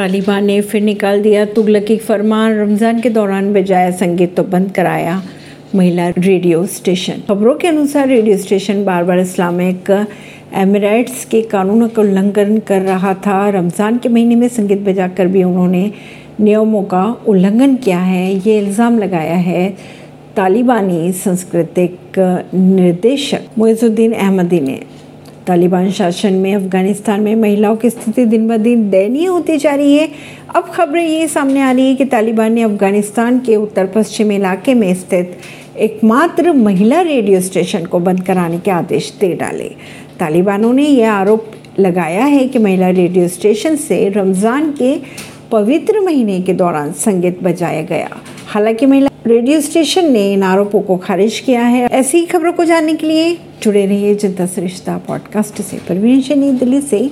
तालिबान ने फिर निकाल दिया तुगलकी फरमान। रमज़ान के दौरान बजाया संगीत तो बंद कराया महिला रेडियो स्टेशन। खबरों के अनुसार रेडियो स्टेशन बार बार इस्लामिक एमिरेट्स के कानूनों का उल्लंघन कर रहा था। रमज़ान के महीने में संगीत बजाकर भी उन्होंने नियमों का उल्लंघन किया है। ये इल्ज़ाम लगाया है तालिबानी सांस्कृतिक निर्देशक मोइजुद्दीन अहमदी ने। तालिबान शासन में, अफ़गानिस्तान में महिलाओं की स्थिति दिन ब दिन दयनीय होती जा रही है। अब खबरें ये सामने आ रही है कि तालिबान ने अफ़गानिस्तान के उत्तर पश्चिम इलाके में स्थित एकमात्र महिला रेडियो स्टेशन को बंद कराने के आदेश दे डाले। तालिबानों ने यह आरोप लगाया है कि महिला रेडियो स्टेशन से रमज़ान के पवित्र महीने के दौरान संगीत बजाया गया। हालाँकि महिला रेडियो स्टेशन ने इन आरोपों को खारिज किया है। ऐसी ही खबरों को जानने के लिए जुड़े रहिए जनता सरिश्ता पॉडकास्ट से। परवीन नई दिल्ली से